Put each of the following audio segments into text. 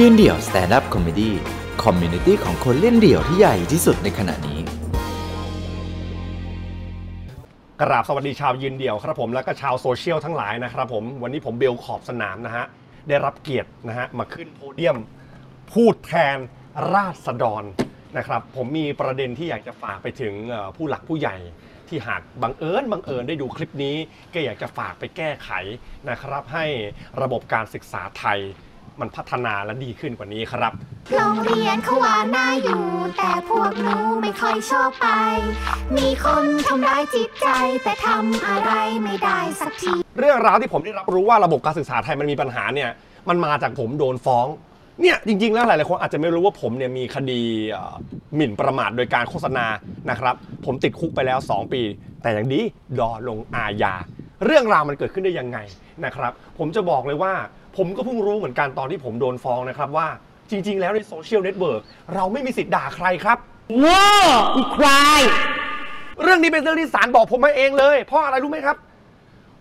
ยืนเดี่ยว stand-up comedy community ของคนเล่นเดี่ยวที่ใหญ่ที่สุดในขณะนี้ กราบสวัสดีชาวยืนเดี่ยวครับผมแล้วก็ชาวโซเชียลทั้งหลายนะครับผมวันนี้ผมเบลล์ขอบสนามนะฮะ ได้รับเกียรตินะฮะ มาขึ้นโพเดียม พูดแทนราษฎรนะครับ ผมมีประเด็นที่อยากจะฝากไปถึงผู้หลักผู้ใหญ่ที่หากบังเอิญบังเอิญได้ดูคลิปนี้ ก็อยากจะฝากไปแก้ไขนะครับ ให้ระบบการศึกษาไทย มันพัฒนาและดีขึ้นกว่านี้ครับ โรงเรียนเขาว่าน่าอยู่ แต่พวกหนูไม่ค่อยชอบไป มีคนทำร้ายจิตใจ แต่ทำอะไรไม่ได้สักที เรื่องราวที่ผมได้รับรู้ว่าระบบการศึกษาไทยมันมีปัญหาเนี่ย มันมาจากผมโดนฟ้อง เนี่ยจริง ๆ แล้วหลายๆคนอาจจะไม่รู้ว่าผมเนี่ยมีคดีเอ่อหมิ่นประมาทโดยการโฆษณานะครับ ผมติดคุกไปแล้ว 2 ปี แต่อย่างดีรอลงอาญาเรื่องราวมันเกิดขึ้นได้ยังไงนะครับ ผมจะบอกเลยว่า ผมก็เพิ่งรู้เหมือนกันตอนที่ผมโดนฟ้องนะครับว่าจริง ๆ แล้วในโซเชียลเน็ตเวิร์กเราไม่มีสิทธิ์ด่าใครครับโง่อีควายเรื่องนี้เป็นเรื่องที่ศาลบอกผมมาเองเลย เพราะอะไรรู้ไหมครับ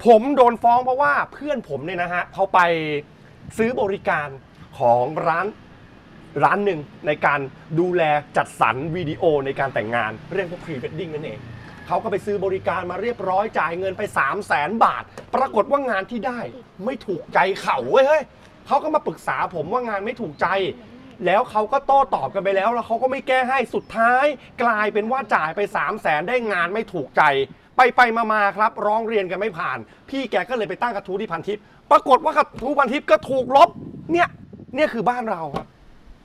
ผมโดนฟ้องเพราะว่าเพื่อนผมเนี่ยนะฮะเขาไปซื้อบริการของร้านร้านหนึ่งในการดูแลจัดสรรวิดีโอในการแต่งงาน เรียกว่าพรีเวดดิ้งนั่นเอง เขาก็ไปซื้อบริการมาเรียบร้อยจ่ายเงินไป 3 0 0แสนบาท ปรากฏว่างานที่ได้ไม่ถูกใจเขาเว้ยเฮ้ยเขาก็มาปรึกษาผมว่างานไม่ถูกใจ แล้วเขาก็โต้ตอบกันไปแล้ว แล้วเขาก็ไม่แก้ให้สุดท้าย กลายเป็นว่าจ่ายไป 3 0 0แสนได้งานไม่ถูกใจ ไปไปมามาครับ ร้องเรียนกันไม่ผ่าน พี่แกก็เลยไปตั้งกระทู้ที่พันทิปปรากฏว่ากระทู้พันทิปก็ถูกลบเนี่ยเนี่ยคือบ้านเราครับ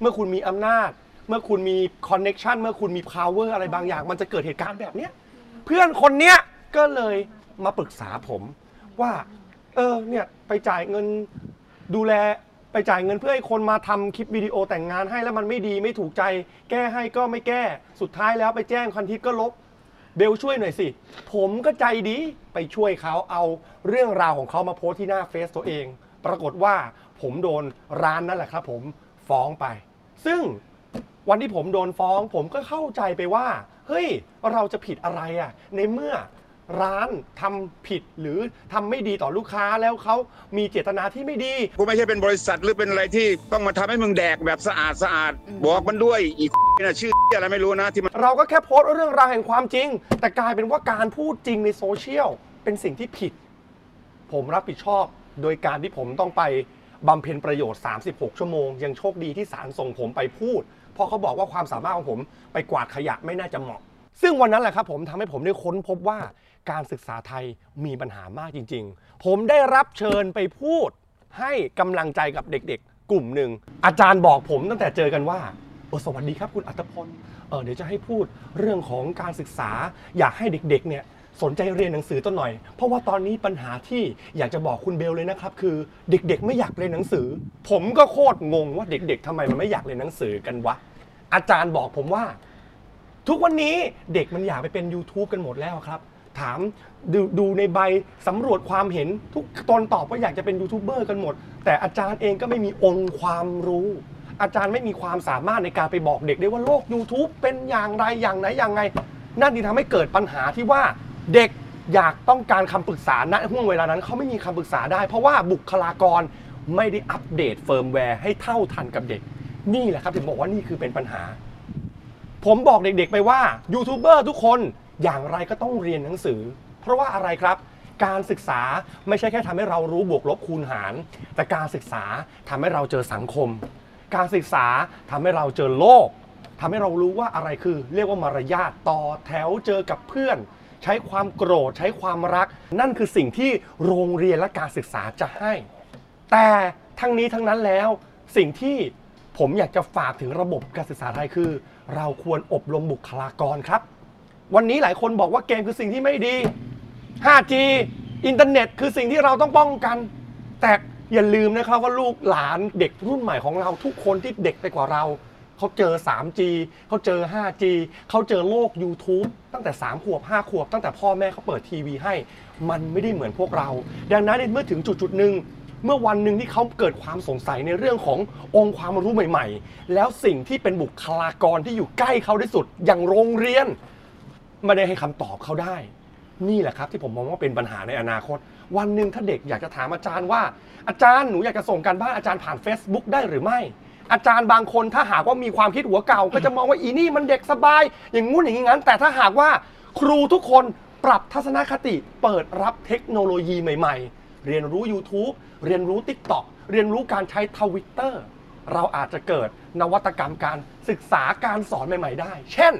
เมื่อคุณมีอำนาจ เมื่อคุณมีคอนเน็ชันเมื่อคุณมี power อะไรบางอย่าง มันจะเกิดเหตุการณ์แบบเนี้ย เพื่อนคนเนี้ยก็เลยมาปรึกษาผมว่า เออเนี่ยไปจ่ายเงินดูแลไปจ่ายเงินเพื่อให้คนมาทำคลิปวิดีโอแต่งงานให้แล้วมันไม่ดีไม่ถูกใจ แก้ให้ก็ไม่แก้สุดท้ายแล้วไปแจ้งคันทิปก็ลบ เบลช่วยหน่อยสิ ผมก็ใจดีไปช่วยเขาเอาเรื่องราวของเขามาโพสต์ที่หน้าเฟซตัวเอง ปรากฏว่าผมโดนร้านนั่นแหละครับผมฟ้องไป ซึ่งวันที่ผมโดนฟ้องผมก็เข้าใจไปว่า เฮ้ย เราจะผิดอะไรอะ่ะ ในเมื่อร้านทำผิดหรือทำไม่ดีต่อลูกค้าแล้วเขามีเจตนาที่ไม่ดี กูไม่ใช่เป็นบริษัทหรือเป็นอะไรที่ต้องมาทำให้มึงแดกแบบสะอาดสะอาด บอกมันด้วยอีก นะชื่ออะไรไม่รู้นะที่มันเราก็แค่โพสต์เรื่องราวแห่งความจริง แต่กลายเป็นว่าการพูดจริงในโซเชียลเป็นสิ่งที่ผิด ผมรับผิดชอบโดยการที่ผมต้องไป บำเพ็ญประโยชน์ 36 ชั่วโมง ยังโชคดีที่ศาลส่งผมไปพูด เพราะเขาบอกว่าความสามารถของผมไปกวาดขยะไม่น่าจะเหมาะ ซึ่งวันนั้นแหละครับผมทำให้ผมได้ค้นพบว่าการศึกษาไทยมีปัญหามากจริง ๆ ผมได้รับเชิญไปพูด ให้กำลังใจกับเด็กๆ กลุ่มหนึ่ง อาจารย์บอกผมตั้งแต่เจอกันว่าเออสวัสดีครับคุณอัตพลเออเดี๋ยวจะให้พูดเรื่องของการศึกษาอยากให้เด็กๆเนี่ย สนใจเรียนหนังสือต้นหน่อย เพราะว่าตอนนี้ปัญหาที่อยากจะบอกคุณเบลเลยนะครับคือเด็กๆ ไม่อยากเรียนหนังสือ ผมก็โคตรงงว่าเด็ก ๆทำไมมันไม่อยากเรียนหนังสือกันวะ อาจารย์บอกผมว่า ทุกวันนี้เด็กมันอยากไปเป็น YouTube กันหมดแล้วครับ ถามดดูในใบสำรวจความเห็นทุกตนตอบว่าอยากจะเป็นยูทูบเบอร์กันหมด แต่อาจารย์เองก็ไม่มีองค์ความรู้ อาจารย์ไม่มีความสามารถในการไปบอกเด็กได้ว่าโลก YouTube เป็นอย่างไรอย่างไหนอย่างไง นั่นที่ทำให้เกิดปัญหาที่ว่า เด็กอยากต้องการคำปรึกษาณห้วงเวลานั้นเขาไม่มีคำปรึกษาได้ เพราะว่าบุคลากรไม่ได้อัปเดตเฟิร์มแวร์ให้เท่าทันกับเด็ก นี่แหละครับถึงบอกว่านี่คือเป็นปัญหา ผมบอกเด็กๆไปว่ายูทูบเบอร์ทุกคนอย่างไรก็ต้องเรียนหนังสือ เพราะว่าอะไรครับ การศึกษาไม่ใช่แค่ทำให้เรารู้บวกลบคูณหาร แต่การศึกษาทำให้เราเจอสังคม การศึกษาทำให้เราเจอโลกทำให้เรารู้ว่าอะไรคือ เรียกว่ามารยาทต่อแถวเจอกับเพื่อน ใช้ความโกรธ ใช้ความรัก นั่นคือสิ่งที่โรงเรียนและการศึกษาจะให้ แต่ทั้งนี้ทั้งนั้นแล้ว สิ่งที่ผมอยากจะฝากถึงระบบการศึกษาไทยคือ เราควรอบรมบุคลากรครับ วันนี้หลายคนบอกว่าเกมคือสิ่งที่ไม่ดี 5G อินเทอร์เน็ต คือสิ่งที่เราต้องป้องกัน แต่อย่าลืมนะครับว่าลูกหลานเด็กรุ่นใหม่ของเราทุกคนที่เด็กไปกว่าเรา เขาเจอ 3G เขาเจอ 5G เขาเจอโลก YouTube ตั้งแต่ 3 ขวบ 5 ขวบ ตั้งแต่พ่อแม่เขาเปิดทีวีให้ มันไม่ได้เหมือนพวกเรา ดังนั้นเมื่อถึงจุดจุดหนึ่งเมื่อวันหนึ่งที่เขาเกิดความสงสัยในเรื่องขององค์ความรู้ใหม่ ๆ แล้วสิ่งที่เป็นบุคลากรที่อยู่ใกล้เขาที่สุดอย่างโรงเรียนไม่ได้ให้คำตอบเขาได้ นี่แหละครับที่ผมมองว่าเป็นปัญหาในอนาคต วันหนึ่งถ้าเด็กอยากจะถามอาจารย์ว่า อาจารย์หนูอยากจะส่งการบ้านอาจารย์ผ่าน Facebook ได้หรือไม่ อาจารย์บางคนถ้าหากว่ามีความคิดหัวเก่า ก็จะมองว่าอีนี่มันเด็กสบาย อย่างงู้นอย่างนี้งั้น แต่ถ้าหากว่าครูทุกคนปรับทัศนคติเปิดรับเทคโนโลยีใหม่ ๆ เรียนรู้ YouTube เรียนรู้ TikTok เรียนรู้การใช้ทวิตเตอร์เราอาจจะเกิดนวัตกรรมการศึกษาการสอนใหม่ ๆ ได้ เช่น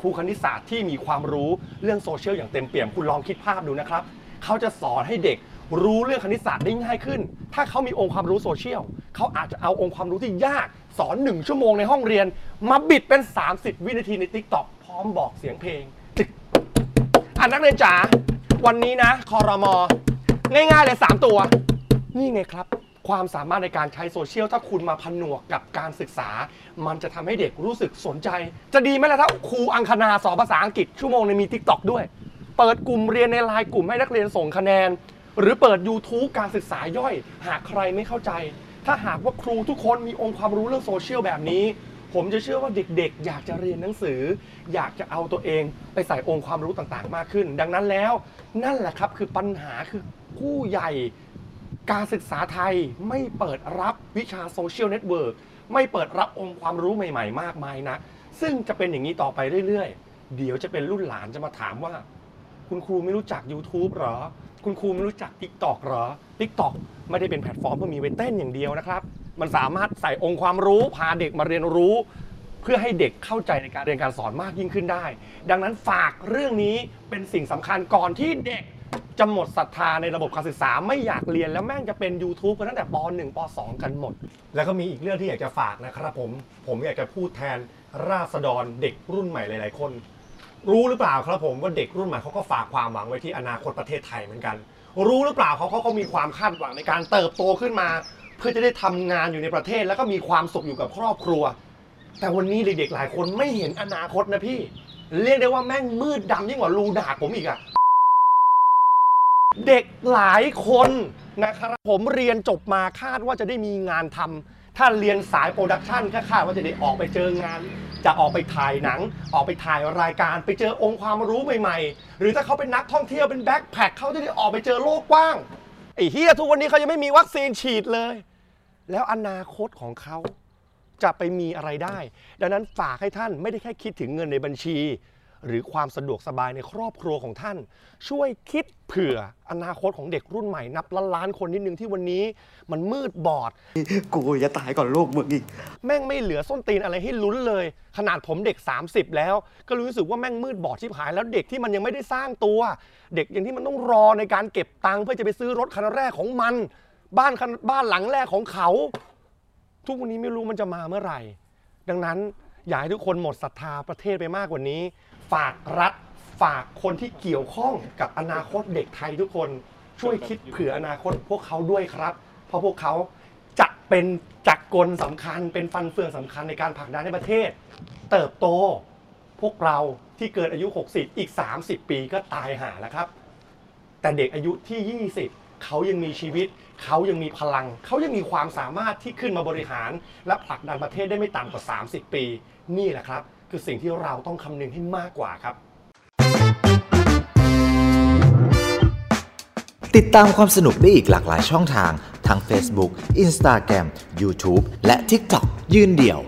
ครูคณิตศาสตร์ที่มีความรู้เรื่องโซเชียลอย่างเต็มเปี่ยมคุณลองคิดภาพดูนะครับ เขาจะสอนให้เด็ก รู้เรื่องคณิตศาสตร์ได้ง่ายขึ้น ถ้าเขามีองค์ความรู้โซเชียลเขาอาจจะเอาองค์ความรู้ที่ยากสอนหนึ่งชั่วโมงในห้องเรียน มาบิดเป็น 30 วินาทีใน t ิ k t o k พร้อมบอกเสียงเพลงจึกอ่านักเรียนจ๋าวันนี้นะคอรมอง่ายๆเลย 3 ตัว นี่ไงครับ ความสามารถในการใช้โซเชียลถ้าคุณมาผนวกกับการศึกษา มันจะทำให้เด็กรู้สึกสนใจ จะดีไหมล่ะถ้าครูอังคณาสอนภาษาอังกฤษชั่วโมงในงมี t ิ k t o k ด้วย เปิดกลุ่มเรียนในไลน์กลุ่มให้นักเรียนส่งคะแนน หรือเปิด YouTube การศึกษาย่อย หากใครไม่เข้าใจ ถ้าหากว่าครูทุกคนมีองค์ความรู้เรื่องโซเชียลแบบนี้ ผมจะเชื่อว่าเด็กๆ อยากจะเรียนหนังสือ อยากจะเอาตัวเองไปใส่องค์ความรู้ต่างๆ มากขึ้น ดังนั้นแล้ว นั่นแหละครับคือปัญหาคือผู้ใหญ่ การศึกษาไทยไม่เปิดรับวิชา social network ไม่เปิดรับองค์ความรู้ใหม่ ๆ มากมายนะ ซึ่งจะเป็นอย่างนี้ต่อไปเรื่อยๆ เดี๋ยวจะเป็นรุ่นหลานจะมาถามว่า คุณครูไม่รู้จัก YouTube หรอ คุณครูไม่รู้จัก TikTok หรอ TikTok ไม่ได้เป็นแพลตฟอร์มเพื่อมีไว้เต้นอย่างเดียวนะครับ มันสามารถใส่องค์ความรู้พาเด็กมาเรียนรู้ เพื่อให้เด็กเข้าใจในการเรียนการสอนมากยิ่งขึ้นได้ ดังนั้นฝากเรื่องนี้เป็นสิ่งสำคัญก่อนที่เด็กจะหมดศรัทธาในระบบการศึกษาไม่อยากเรียนแล้วแม่งจะเป็น YouTube กันตั้งแต่ป .1 ป .2 กันหมด แล้วก็มีอีกเรื่องที่อยากจะฝากนะครับผม ผมอยากจะพูดแทนราษฎรเด็กรุ่นใหม่หลาย ๆ คน รู้หรือเปล่าครับผมว่าเด็กรุ่นใหม่เขาก็ฝากความหวังไว้ที่อนาคตประเทศไทยเหมือนกัน รู้หรือเปล่าเขาเขาก็มีความคาดหวังในการเติบโตขึ้นมา เพื่อจะได้ทำงานอยู่ในประเทศ แล้วก็มีความสุขอยู่กับครอบครัว แต่วันนี้เด็กๆหลายคนไม่เห็นอนาคตนะพี่ เรียกได้ว่าแม่งมืดดำยิ่งกว่ารูดากผมอีกอะเด็กหลายคนนะครับผมเรียนจบมาคาดว่าจะได้มีงานทำ ถ้าเรียนสาย production ก็คาดว่าจะได้ออกไปเจองาน จะออกไปถ่ายหนัง ออกไปถ่ายรายการ ไปเจอองค์ความรู้ใหม่ๆ หรือถ้าเขาเป็นนักท่องเที่ยวเป็น backpack เขาจะได้ออกไปเจอโลกกว้างไอ้เฮียทุกวันนี้เขายังไม่มีวัคซีนฉีดเลย แล้วอนาคตของเขาจะไปมีอะไรได้ ดังนั้นฝากให้ท่านไม่ได้แค่คิดถึงเงินในบัญชี หรือความสะดวกสบายในครอบครัวของท่าน ช่วยคิดเผื่ออนาคตของเด็กรุ่นใหม่นับล้านล้านๆคนนิดนึงที่วันนี้ มันมืดบอด กูจะตายก่อนลูกมึงอีก แม่งไม่เหลือส้นตีนอะไรให้ลุ้นเลย ขนาดผมเด็ก 30 แล้ว ก็รู้สึกว่าแม่งมืดบอดชิบหาย แล้วเด็กที่มันยังไม่ได้สร้างตัว เด็กอย่างที่มันต้องรอในการเก็บตังค์เพื่อจะไปซื้อรถคันแรกของมัน บ้านคันบ้านหลังแรกของเขา ทุกวันนี้ไม่รู้มันจะมาเมื่อไหร่ ดังนั้น อยากให้ทุกคนหมดศรัทธาประเทศไปมากกว่านี้ ฝากรัฐฝากคนที่เกี่ยวข้องกับอนาคตเด็กไทยทุกคนช่วยคิดเผื่ออนาคตพวกเขาด้วยครับ เพราะพวกเขาจะเป็นจักรกลสำคัญ เป็นฟันเฟืองสำคัญในการผลักดันให้ประเทศ เติบโตพวกเราที่เกิดอายุ 60 อีก 30 ปีก็ตายหาแล้วครับ แต่เด็กอายุที่ 20 เขายังมีชีวิต เขายังมีพลัง เขายังมีความสามารถที่ขึ้นมาบริหาร และผลักดันประเทศได้ไม่ต่ำกว่า 30 ปี นี่แหละครับ คือสิ่งที่เราต้องคำนึงให้มากกว่าครับ ติดตามความสนุกได้อีกหลากหลายช่องทาง ทั้ง Facebook Instagram YouTube และ TikTok ยืนเดี่ยว